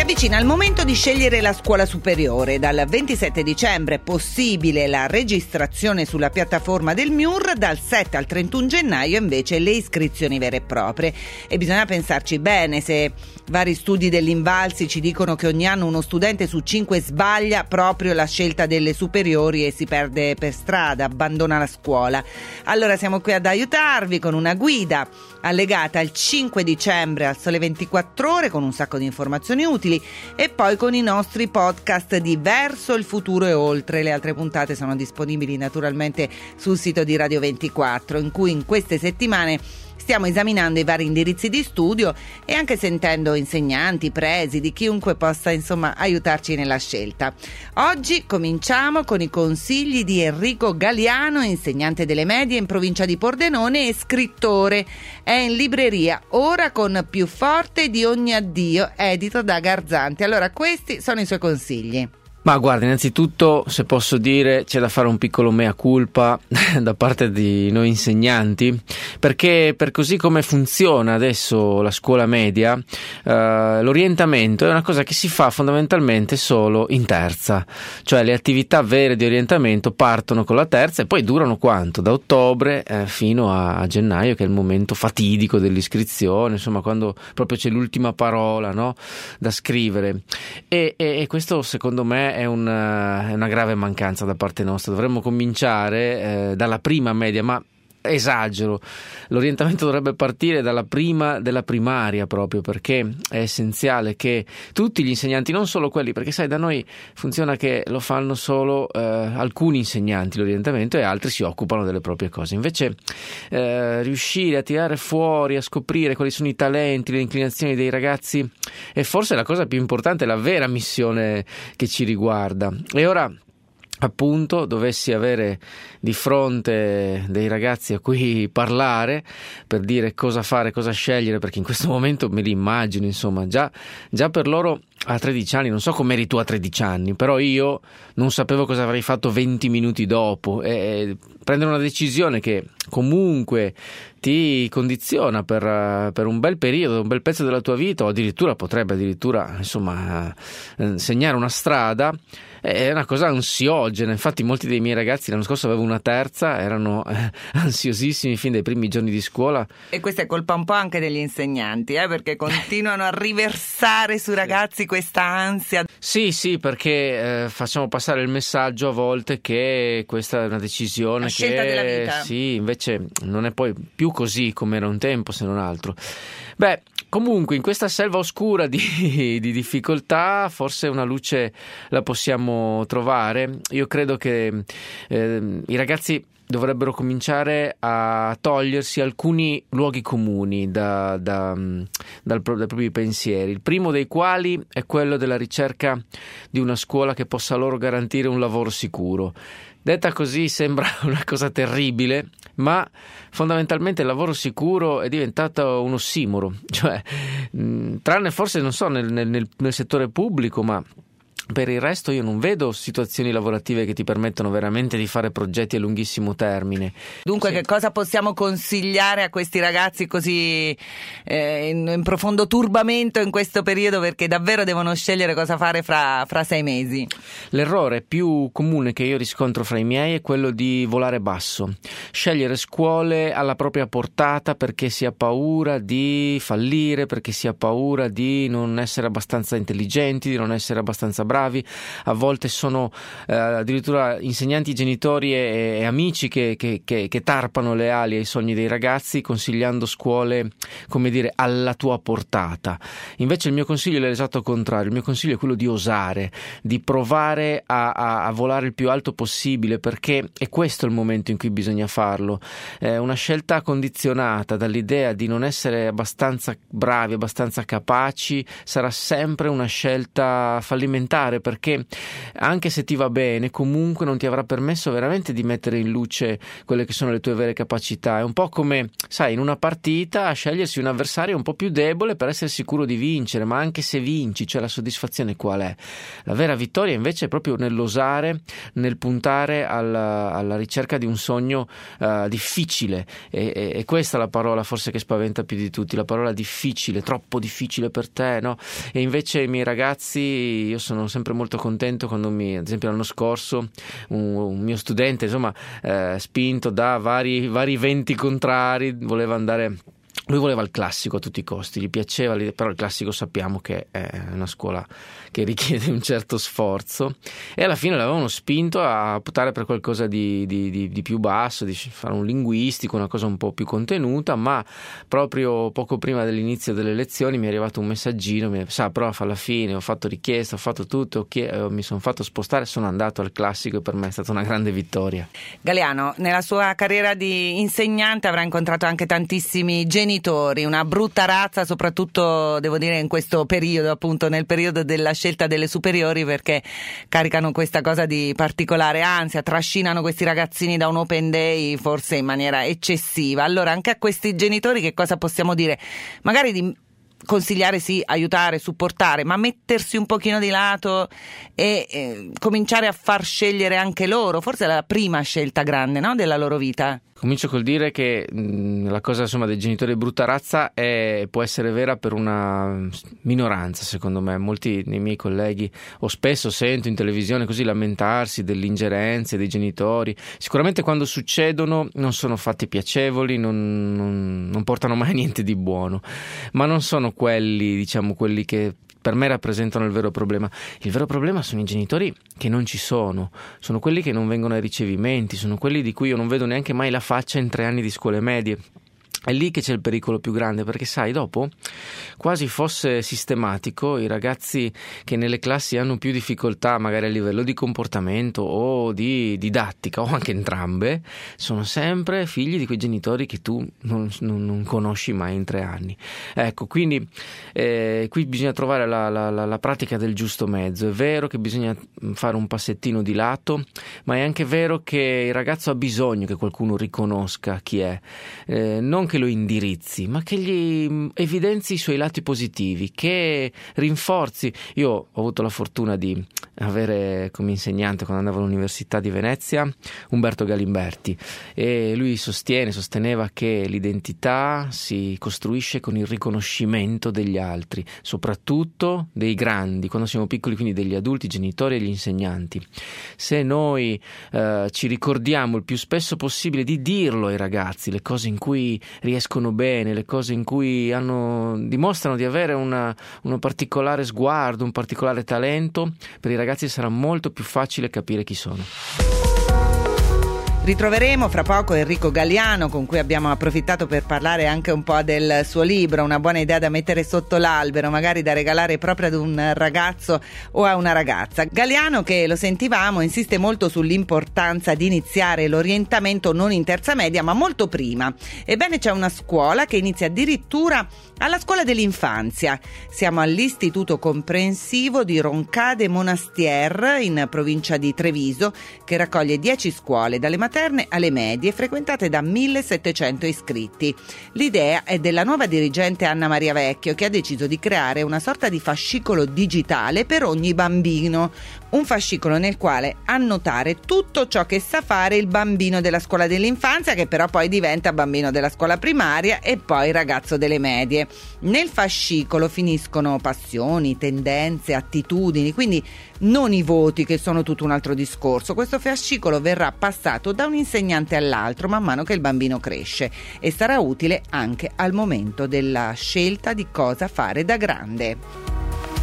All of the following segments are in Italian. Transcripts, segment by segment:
Si avvicina il momento di scegliere la scuola superiore. Dal 27 dicembre è possibile la registrazione sulla piattaforma del MIUR, dal 7 al 31 gennaio invece le iscrizioni vere e proprie. E bisogna pensarci bene se vari studi dell'Invalsi ci dicono che ogni anno uno studente su cinque sbaglia proprio la scelta delle superiori e si perde per strada, abbandona la scuola. Allora siamo qui ad aiutarvi con una guida allegata il 5 dicembre al Sole 24 ore con un sacco di informazioni utili utili e poi con i nostri podcast di Verso il futuro e oltre. Le altre puntate sono disponibili naturalmente sul sito di Radio 24 in cui in queste settimane Stiamo esaminando i vari indirizzi di studio e anche sentendo insegnanti, presidi, chiunque possa insomma aiutarci nella scelta. Oggi cominciamo con i consigli di Enrico Galiano, insegnante delle medie in provincia di Pordenone e scrittore. È in libreria ora con più forte di ogni addio, edito da Garzanti. Allora, questi sono i suoi consigli. Ma guarda, innanzitutto, se posso dire, c'è da fare un piccolo mea culpa da parte di noi insegnanti, perché per così come funziona adesso la scuola media, eh, l'orientamento è una cosa che si fa fondamentalmente solo in terza, cioè le attività vere di orientamento partono con la terza e poi durano quanto? Da ottobre eh, fino a, gennaio, che è il momento fatidico dell'iscrizione, insomma, quando proprio c'è l'ultima parola no? da scrivere. E, e, e questo secondo me è, un, è, una grave mancanza da parte nostra. Dovremmo cominciare eh, dalla prima media, ma esagero. L'orientamento dovrebbe partire dalla prima della primaria proprio perché è essenziale che tutti gli insegnanti, non solo quelli, perché sai da noi funziona che lo fanno solo eh, alcuni insegnanti l'orientamento e altri si occupano delle proprie cose. Invece eh, riuscire a tirare fuori, a scoprire quali sono i talenti, le inclinazioni dei ragazzi è forse la cosa più importante, la vera missione che ci riguarda. E ora appunto dovessi avere di fronte dei ragazzi a cui parlare per dire cosa fare, cosa scegliere, perché in questo momento me li immagino, insomma, già, già per loro a 13 anni, non so com'eri tu a 13 anni, però io non sapevo cosa avrei fatto 20 minuti dopo. E prendere una decisione che comunque ti condiziona per, per, un bel periodo, un bel pezzo della tua vita o addirittura potrebbe addirittura insomma eh, segnare una strada è una cosa ansiogena. Infatti, molti dei miei ragazzi l'anno scorso avevo una terza, erano eh, ansiosissimi fin dai primi giorni di scuola. E questa è colpa un po' anche degli insegnanti, eh, perché continuano a riversare sui ragazzi questa ansia. Sì, sì, perché eh, facciamo passare il messaggio a volte che questa è una decisione La che scelta della vita. sì, invece non è poi più così come era un tempo, se non altro. Beh, comunque in questa selva oscura di, di difficoltà forse una luce la possiamo trovare. Io credo che eh, i ragazzi dovrebbero cominciare a togliersi alcuni luoghi comuni da, da, dal, dai propri pensieri. Il primo dei quali è quello della ricerca di una scuola che possa loro garantire un lavoro sicuro. Detta così sembra una cosa terribile, ma fondamentalmente il lavoro sicuro è diventato un ossimoro, cioè, tranne forse, non so, nel, nel, nel settore pubblico, ma per il resto io non vedo situazioni lavorative che ti permettono veramente di fare progetti a lunghissimo termine. Dunque sì. che cosa possiamo consigliare a questi ragazzi così eh, in, in, profondo turbamento in questo periodo perché davvero devono scegliere cosa fare fra, fra, sei mesi? L'errore più comune che io riscontro fra i miei è quello di volare basso, scegliere scuole alla propria portata perché si ha paura di fallire, perché si ha paura di non essere abbastanza intelligenti, di non essere abbastanza bravi bravi, a volte sono eh, addirittura insegnanti, genitori e, e amici che, che, che, che, tarpano le ali ai sogni dei ragazzi consigliando scuole, come dire, alla tua portata. Invece il mio consiglio è l'esatto contrario, il mio consiglio è quello di osare, di provare a, a, a volare il più alto possibile perché è questo il momento in cui bisogna farlo. È una scelta condizionata dall'idea di non essere abbastanza bravi, abbastanza capaci, sarà sempre una scelta fallimentare fare perché anche se ti va bene comunque non ti avrà permesso veramente di mettere in luce quelle che sono le tue vere capacità. È un po' come, sai, in una partita scegliersi un avversario un po' più debole per essere sicuro di vincere, ma anche se vinci, cioè la soddisfazione qual è? La vera vittoria invece è proprio nell'osare, nel puntare alla, alla ricerca di un sogno uh, difficile e, e, e, questa è la parola forse che spaventa più di tutti, la parola difficile, troppo difficile per te, no? E invece i miei ragazzi, io sono sempre molto contento quando mi, ad esempio l'anno scorso, un, un mio studente, insomma, eh, spinto da vari, vari venti contrari, voleva andare lui voleva il classico a tutti i costi, gli piaceva, però il classico sappiamo che è una scuola che richiede un certo sforzo e alla fine l'avevano spinto a optare per qualcosa di, di, di, di, più basso, di fare un linguistico, una cosa un po' più contenuta, ma proprio poco prima dell'inizio delle lezioni mi è arrivato un messaggino, mi sa, prof, alla fine ho fatto richiesta, ho fatto tutto, okay, mi sono fatto spostare, sono andato al classico e per me è stata una grande vittoria. Galeano, nella sua carriera di insegnante avrà incontrato anche tantissimi genitori genitori, una brutta razza, soprattutto devo dire in questo periodo, appunto nel periodo della scelta delle superiori, perché caricano questa cosa di particolare ansia, trascinano questi ragazzini da un open day forse in maniera eccessiva. Allora, anche a questi genitori che cosa possiamo dire? Magari di consigliare sì, aiutare, supportare, ma mettersi un pochino di lato e eh, cominciare a far scegliere anche loro, forse è la prima scelta grande no, della loro vita. Comincio col dire che mh, la cosa insomma, dei genitori brutta razza è, può essere vera per una minoranza, secondo me. Molti dei miei colleghi, o spesso sento in televisione così lamentarsi delle ingerenze dei genitori. Sicuramente quando succedono non sono fatti piacevoli, non, non, non portano mai niente di buono, ma non sono quelli, diciamo, quelli che per me rappresentano il vero problema. Il vero problema sono i genitori che non ci sono, sono quelli che non vengono ai ricevimenti, sono quelli di cui io non vedo neanche mai la faccia in tre anni di scuole medie. È lì che c'è il pericolo più grande perché sai, dopo quasi fosse sistematico i ragazzi che nelle classi hanno più difficoltà magari a livello di comportamento o di didattica o anche entrambe, sono sempre figli di quei genitori che tu non, non, non conosci mai in tre anni. Ecco, quindi eh, qui bisogna trovare la, la, la, la pratica del giusto mezzo. È vero che bisogna fare un passettino di lato, ma è anche vero che il ragazzo ha bisogno che qualcuno riconosca chi è. Eh, non che lo indirizzi, ma che gli mm, evidenzi i suoi lati positivi, che rinforzi. Io ho avuto la fortuna di avere come insegnante quando andavo all'Università di Venezia Umberto Galimberti e lui sostiene, sosteneva che l'identità si costruisce con il riconoscimento degli altri, soprattutto dei grandi, quando siamo piccoli, quindi degli adulti, genitori e gli insegnanti. Se noi eh, ci ricordiamo il più spesso possibile di dirlo ai ragazzi, le cose in cui riescono bene, le cose in cui hanno, dimostrano di avere una, un particolare sguardo, un particolare talento, per i ragazzi sarà molto più facile capire chi sono. Ritroveremo fra poco Enrico Galliano con cui abbiamo approfittato per parlare anche un po' del suo libro, una buona idea da mettere sotto l'albero, magari da regalare proprio ad un ragazzo o a una ragazza. Galliano che lo sentivamo insiste molto sull'importanza di iniziare l'orientamento non in terza media ma molto prima. Ebbene c'è una scuola che inizia addirittura alla scuola dell'infanzia. Siamo all'Istituto Comprensivo di Roncade Monastier in provincia di Treviso che raccoglie 10 scuole dalle materne alle medie, frequentate da 1700 iscritti. L'idea è della nuova dirigente Anna Maria Vecchio che ha deciso di creare una sorta di fascicolo digitale per ogni bambino, un fascicolo nel quale annotare tutto ciò che sa fare il bambino della scuola dell'infanzia, che però poi diventa bambino della scuola primaria e poi ragazzo delle medie. Nel fascicolo finiscono passioni, tendenze, attitudini, quindi non i voti che sono tutto un altro discorso. Questo fascicolo verrà passato da un insegnante all'altro man mano che il bambino cresce e sarà utile anche al momento della scelta di cosa fare da grande.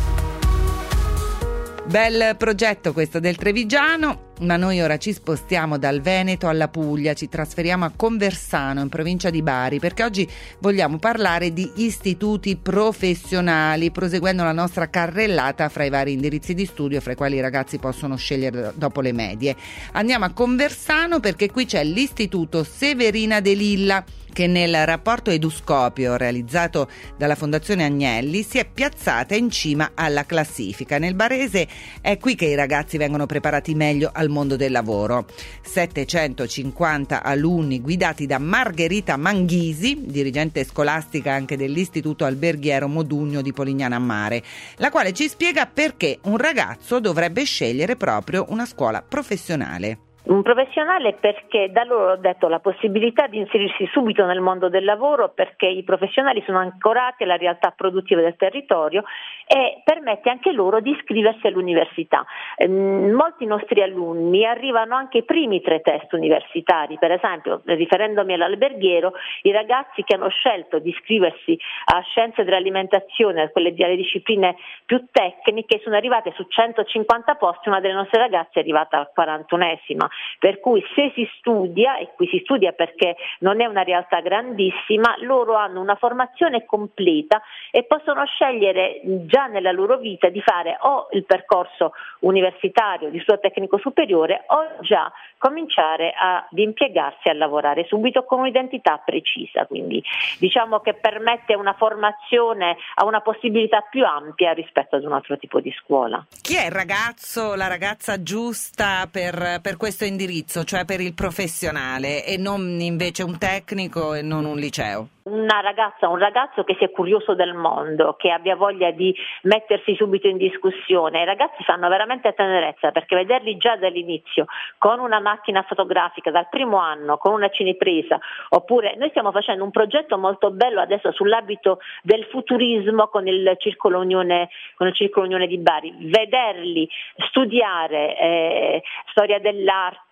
Bel progetto questo del Trevigiano, ma noi ora ci spostiamo dal Veneto alla Puglia, ci trasferiamo a Conversano in provincia di Bari perché oggi vogliamo parlare di istituti professionali, proseguendo la nostra carrellata fra i vari indirizzi di studio fra i quali i ragazzi possono scegliere dopo le medie. Andiamo a Conversano perché qui c'è l'Istituto Severina De Lilla che nel rapporto Eduscopio realizzato dalla Fondazione Agnelli si è piazzata in cima alla classifica. Nel Barese è qui che i ragazzi vengono preparati meglio al mondo del lavoro. 750 alunni guidati da Margherita Manghisi, dirigente scolastica anche dell'Istituto Alberghiero Modugno di Polignano a Mare, la quale ci spiega perché un ragazzo dovrebbe scegliere proprio una scuola professionale. Un professionale perché da loro ho detto la possibilità di inserirsi subito nel mondo del lavoro perché i professionali sono ancorati alla realtà produttiva del territorio e permette anche loro di iscriversi all'università. Ehm, molti nostri alunni arrivano anche ai primi tre test universitari, per esempio riferendomi all'alberghiero, i ragazzi che hanno scelto di iscriversi a scienze dell'alimentazione, a quelle delle discipline più tecniche, sono arrivate su 150 posti, una delle nostre ragazze è arrivata al 41esima per cui se si studia, e qui si studia perché non è una realtà grandissima, loro hanno una formazione completa e possono scegliere già nella loro vita di fare o il percorso universitario di studio tecnico superiore o già cominciare ad impiegarsi a lavorare subito con un'identità precisa, quindi diciamo che permette una formazione a una possibilità più ampia rispetto ad un altro tipo di scuola. Chi è il ragazzo, la ragazza giusta per, per questo indirizzo, cioè per il professionale e non invece un tecnico e non un liceo? Una ragazza, un ragazzo che sia curioso del mondo, che abbia voglia di mettersi subito in discussione. I ragazzi fanno veramente tenerezza perché vederli già dall'inizio con una macchina fotografica dal primo anno, con una cinepresa, oppure noi stiamo facendo un progetto molto bello adesso sull'abito del futurismo con il Circolo Unione, il Circolo Unione di Bari, vederli studiare eh, storia dell'arte,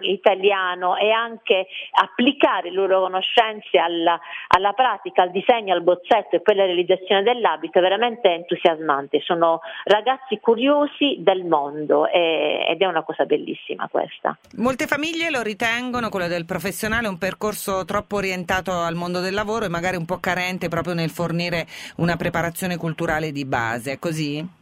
italiano e anche applicare le loro conoscenze alla, alla pratica, al disegno, al bozzetto e poi alla realizzazione dell'abito è veramente entusiasmante. Sono ragazzi curiosi del mondo e, ed è una cosa bellissima questa. Molte famiglie lo ritengono, quello del professionale, un percorso troppo orientato al mondo del lavoro e magari un po' carente proprio nel fornire una preparazione culturale di base. È così?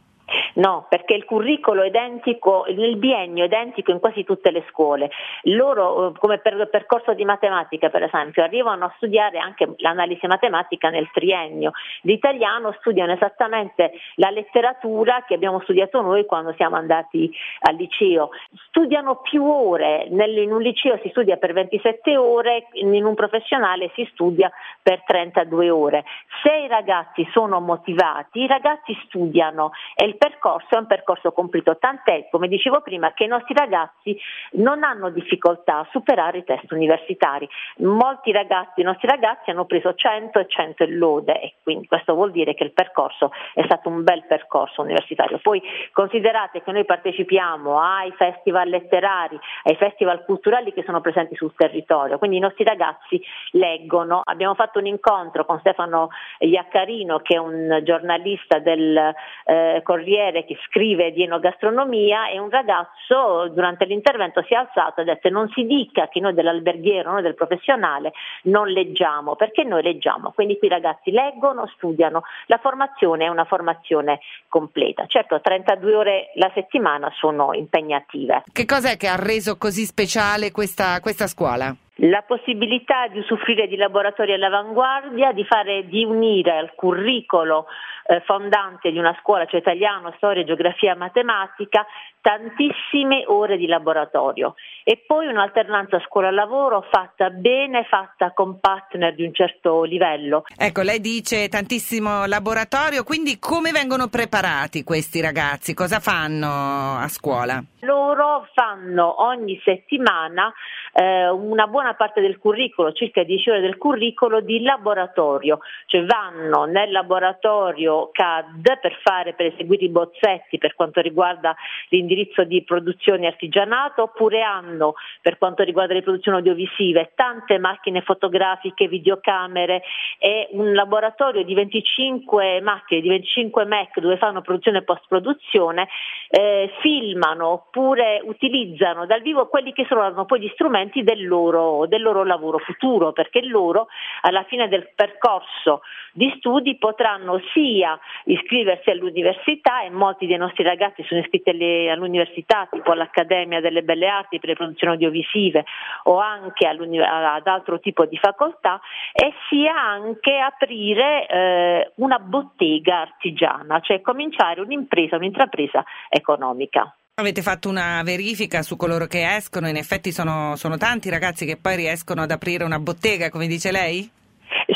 No, perché il curriculum è identico, nel biennio è identico in quasi tutte le scuole. Loro, eh, come per percorso di matematica per esempio, arrivano a studiare anche l'analisi matematica nel triennio. L'italiano studiano esattamente la letteratura che abbiamo studiato noi quando siamo andati al liceo. Studiano più ore, in un liceo si studia per 27 ore, in un professionale si studia per 32 ore. Se i ragazzi sono motivati, i ragazzi studiano e il percorso percorso è un percorso completo, tant'è, come dicevo prima, che i nostri ragazzi non hanno difficoltà a superare i test universitari. Molti ragazzi, i nostri ragazzi hanno preso 100 e 100 in lode e quindi questo vuol dire che il percorso è stato un bel percorso universitario. Poi considerate che noi partecipiamo ai festival letterari, ai festival culturali che sono presenti sul territorio, quindi i nostri ragazzi leggono. Abbiamo fatto un incontro con Stefano Iaccarino che è un giornalista del eh, Corriere Corriere che scrive di enogastronomia e un ragazzo durante l'intervento si è alzato e ha detto non si dica che noi dell'alberghiero, noi del professionale non leggiamo, perché noi leggiamo. Quindi qui i ragazzi leggono, studiano, la formazione è una formazione completa. Certo 32 ore la settimana sono impegnative. Che cos'è che ha reso così speciale questa, questa scuola? la possibilità di usufruire di laboratori all'avanguardia, di, fare, di unire al curricolo eh, fondante di una scuola, cioè italiano, storia, geografia, matematica, tantissime ore di laboratorio e poi un'alternanza scuola-lavoro fatta bene, fatta con partner di un certo livello. Ecco, lei dice tantissimo laboratorio, quindi come vengono preparati questi ragazzi? Cosa fanno a scuola? Loro fanno ogni settimana eh, una buona parte del curriculum, circa 10 ore del curriculum di laboratorio, cioè vanno nel laboratorio CAD per fare, per eseguire i bozzetti per quanto riguarda l'indirizzo di produzione artigianato, oppure hanno per quanto riguarda le produzioni audiovisive tante macchine fotografiche, videocamere e un laboratorio di 25 macchine, di 25 Mac dove fanno produzione e post produzione, eh, filmano oppure utilizzano dal vivo quelli che sono poi gli strumenti del loro, del loro lavoro futuro, perché loro alla fine del percorso di studi potranno sia iscriversi all'università e molti dei nostri ragazzi sono iscritti all'università, tipo all'Accademia delle Belle Arti per le produzioni audiovisive o anche ad altro tipo di facoltà, e sia anche aprire eh, una bottega artigiana, cioè cominciare un'impresa, un'intrapresa economica. Avete fatto una verifica su coloro che escono, in effetti sono, sono tanti ragazzi che poi riescono ad aprire una bottega, come dice lei?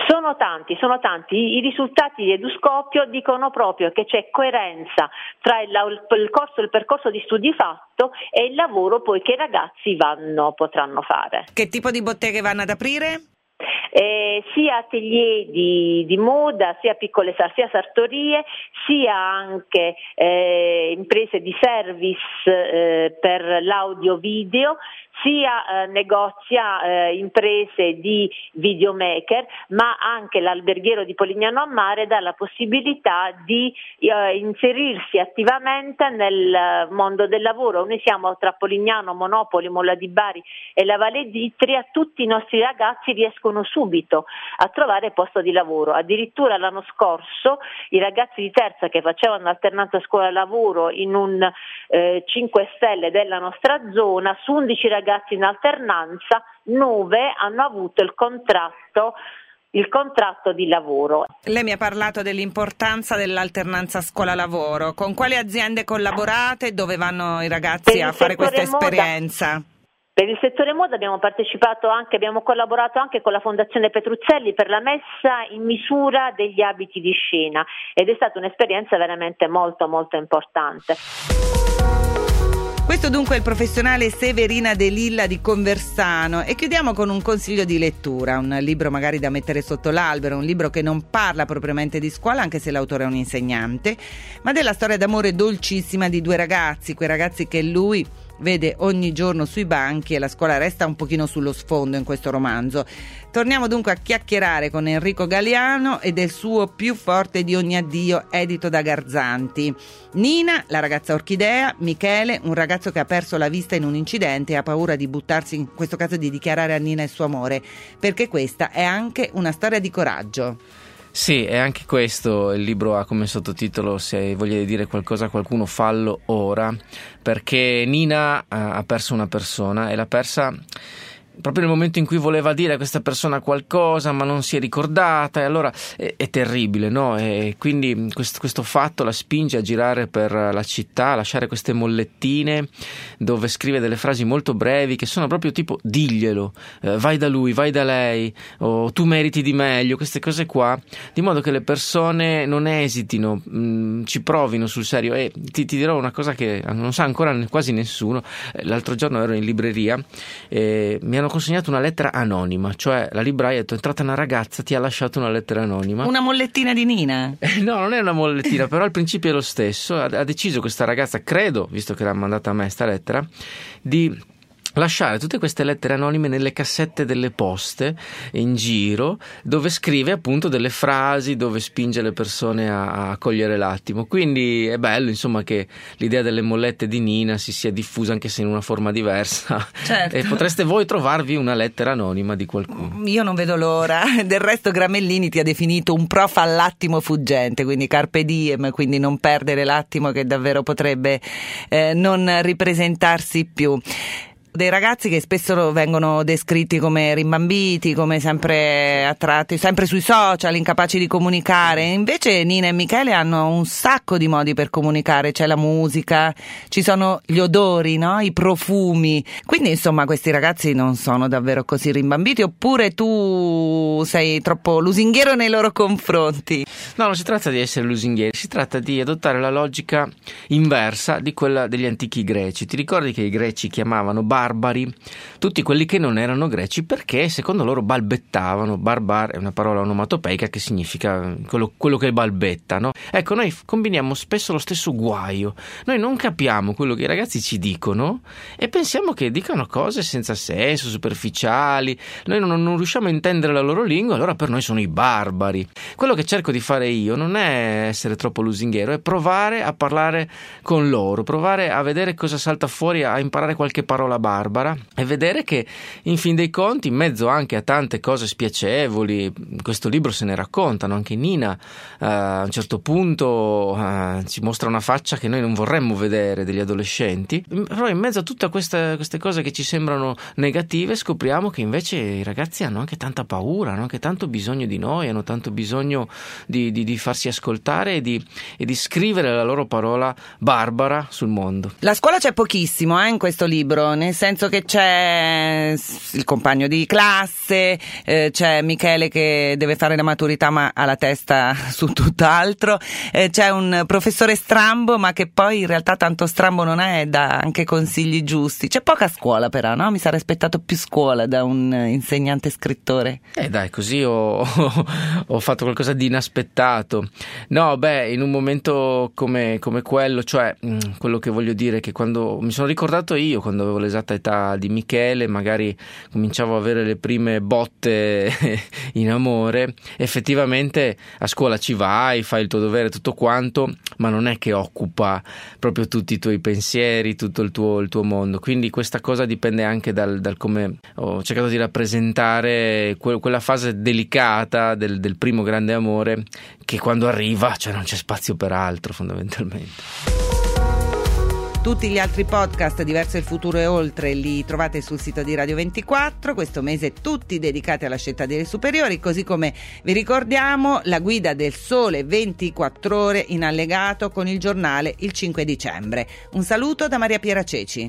Sono tanti, sono tanti. I risultati di Eduscopio dicono proprio che c'è coerenza tra il, il, corso, il percorso di studi fatto e il lavoro poi che i ragazzi vanno, potranno fare. Che tipo di botteghe vanno ad aprire? eh, sia atelier di, di, moda, sia piccole sia sartorie, sia anche eh, imprese di service eh, per l'audio-video, sia eh, negozia eh, imprese di videomaker, ma anche l'alberghiero di Polignano a Mare dà la possibilità di eh, inserirsi attivamente nel mondo del lavoro. Noi siamo tra Polignano, Monopoli, Molla di Bari e la Valle d'Itria, tutti i nostri ragazzi riescono subito a trovare posto di lavoro. Addirittura l'anno scorso i ragazzi di terza che facevano alternanza scuola-lavoro in un eh, 5 stelle della nostra zona, su 11 ragazzi in alternanza, 9 hanno avuto il contratto il contratto di lavoro. Lei mi ha parlato dell'importanza dell'alternanza scuola-lavoro. Con quali aziende collaborate? Dove vanno i ragazzi a fare questa esperienza? Moda. Per il settore moda abbiamo partecipato anche, abbiamo collaborato anche con la Fondazione Petruzzelli per la messa in misura degli abiti di scena ed è stata un'esperienza veramente molto molto importante. Questo dunque è il professionale Severina De Lilla di Conversano. E chiudiamo con un consiglio di lettura, un libro magari da mettere sotto l'albero, un libro che non parla propriamente di scuola anche se l'autore è un insegnante, ma della storia d'amore dolcissima di due ragazzi, quei ragazzi che lui vede ogni giorno sui banchi e la scuola resta un pochino sullo sfondo in questo romanzo. Torniamo dunque a chiacchierare con Enrico Galiano e del suo Più forte di ogni addio edito da Garzanti. Nina, la ragazza orchidea, Michele, un ragazzo che ha perso la vista in un incidente e ha paura di buttarsi, in questo caso di dichiarare a Nina il suo amore, perché questa è anche una storia di coraggio. Sì, e anche questo. Il libro ha come sottotitolo Se voglio dire qualcosa a qualcuno fallo ora, perché Nina ha perso una persona e l'ha persa proprio nel momento in cui voleva dire a questa persona qualcosa ma non si è ricordata e allora è, è terribile no? e quindi questo, questo, fatto la spinge a girare per la città a lasciare queste mollettine dove scrive delle frasi molto brevi che sono proprio tipo diglielo eh, vai da lui, vai da lei o tu meriti di meglio queste cose qua di modo che le persone non esitino mh, mm, ci provino sul serio e ti, ti, dirò una cosa che non sa ancora quasi nessuno l'altro giorno ero in libreria e mi hanno hanno consegnato una lettera anonima, cioè la libraia ha detto è entrata una ragazza, ti ha lasciato una lettera anonima. Una mollettina di Nina? Eh, no, non è una mollettina, però al principio è lo stesso. Ha, ha deciso questa ragazza, credo, visto che l'ha mandata a me sta lettera, di lasciare tutte queste lettere anonime nelle cassette delle poste in giro dove scrive appunto delle frasi dove spinge le persone a, a cogliere l'attimo. Quindi è bello insomma che l'idea delle mollette di Nina si sia diffusa anche se in una forma diversa. Certo. e potreste voi trovarvi una lettera anonima di qualcuno. Io non vedo l'ora. Del resto Gramellini ti ha definito un prof all'attimo fuggente quindi carpe diem quindi non perdere l'attimo che davvero potrebbe eh, non ripresentarsi più dei ragazzi che spesso vengono descritti come rimbambiti, come sempre attratti, sempre sui social, incapaci di comunicare. Invece Nina e Michele hanno un sacco di modi per comunicare, c'è la musica, ci sono gli odori, no? i profumi. Quindi insomma questi ragazzi non sono davvero così rimbambiti oppure tu sei troppo lusinghiero nei loro confronti? No, non si tratta di essere lusinghieri, si tratta di adottare la logica inversa di quella degli antichi greci. Ti ricordi che i greci chiamavano bar barbari, tutti quelli che non erano greci perché secondo loro balbettavano, barbar è una parola onomatopeica che significa quello, quello che balbetta, no? Ecco, noi combiniamo spesso lo stesso guaio, noi non capiamo quello che i ragazzi ci dicono e pensiamo che dicano cose senza senso, superficiali, noi non, non riusciamo a intendere la loro lingua, allora per noi sono i barbari. Quello che cerco di fare io non è essere troppo lusinghiero, è provare a parlare con loro, provare a vedere cosa salta fuori, a imparare qualche parola barbara e vedere che in fin dei conti, in mezzo anche a tante cose spiacevoli, questo libro se ne raccontano, anche Nina eh, a un certo punto eh, ci mostra una faccia che noi non vorremmo vedere degli adolescenti, però in mezzo a tutte queste cose che ci sembrano negative scopriamo che invece i ragazzi hanno anche tanta paura, hanno anche tanto bisogno di noi, hanno tanto bisogno di, di, di farsi ascoltare e di, e di, scrivere la loro parola barbara sul mondo. La scuola c'è pochissimo eh, in questo libro, nel senso che c'è il compagno di classe, eh, c'è Michele che deve fare la maturità ma ha la testa su tutt'altro, eh, c'è un professore strambo ma che poi in realtà tanto strambo non è dà anche consigli giusti. C'è poca scuola però, no? Mi sarei aspettato più scuola da un insegnante scrittore. Eh dai, così ho, ho fatto qualcosa di inaspettato. No, beh, in un momento come, come quello, cioè mm, quello che voglio dire è che quando mi sono ricordato io, quando avevo l'esatta età di Michele, magari cominciavo a avere le prime botte in amore, effettivamente a scuola ci vai, fai il tuo dovere, tutto quanto, ma non è che occupa proprio tutti i tuoi pensieri, tutto il tuo, il tuo mondo. Quindi questa cosa dipende anche dal, dal come ho cercato di rappresentare que- quella fase delicata del, del primo grande amore che quando arriva cioè non c'è spazio per altro fondamentalmente. Tutti gli altri podcast Diverso il futuro e oltre li trovate sul sito di Radio 24, questo mese tutti dedicati alla scelta delle superiori, così come vi ricordiamo la guida del sole 24 ore in allegato con il giornale il 5 dicembre. Un saluto da Maria Piera Ceci.